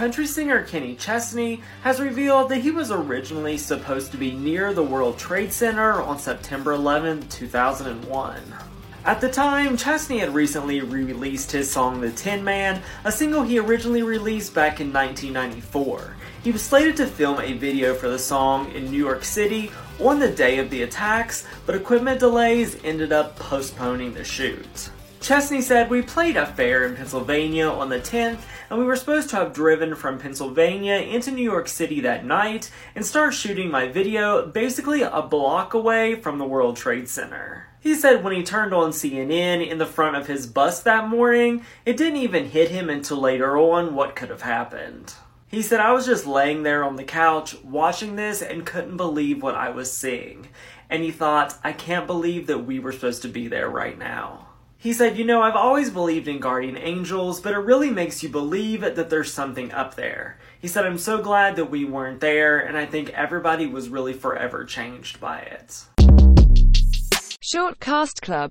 Country singer Kenny Chesney has revealed that he was originally supposed to be near the World Trade Center on September 11, 2001. At the time, Chesney had recently re released his song The Tin Man, a single he originally released back in 1994. He was slated to film a video for the song in New York City on the day of the attacks, but equipment delays ended up postponing the shoot. Chesney said, We played a fair in Pennsylvania on the 10th, and we were supposed to have driven from Pennsylvania into New York City that night and start shooting my video basically a block away from the World Trade Center. He said when he turned on CNN in the front of his bus that morning, it didn't even hit him until later on what could have happened. He said, I was just laying there on the couch watching this and couldn't believe what I was seeing. And he thought, I can't believe that we were supposed to be there right now. He said, You know, I've always believed in guardian angels, but it really makes you believe that there's something up there. He said, I'm so glad that we weren't there, and I think everybody was really forever changed by it. Short Cast Club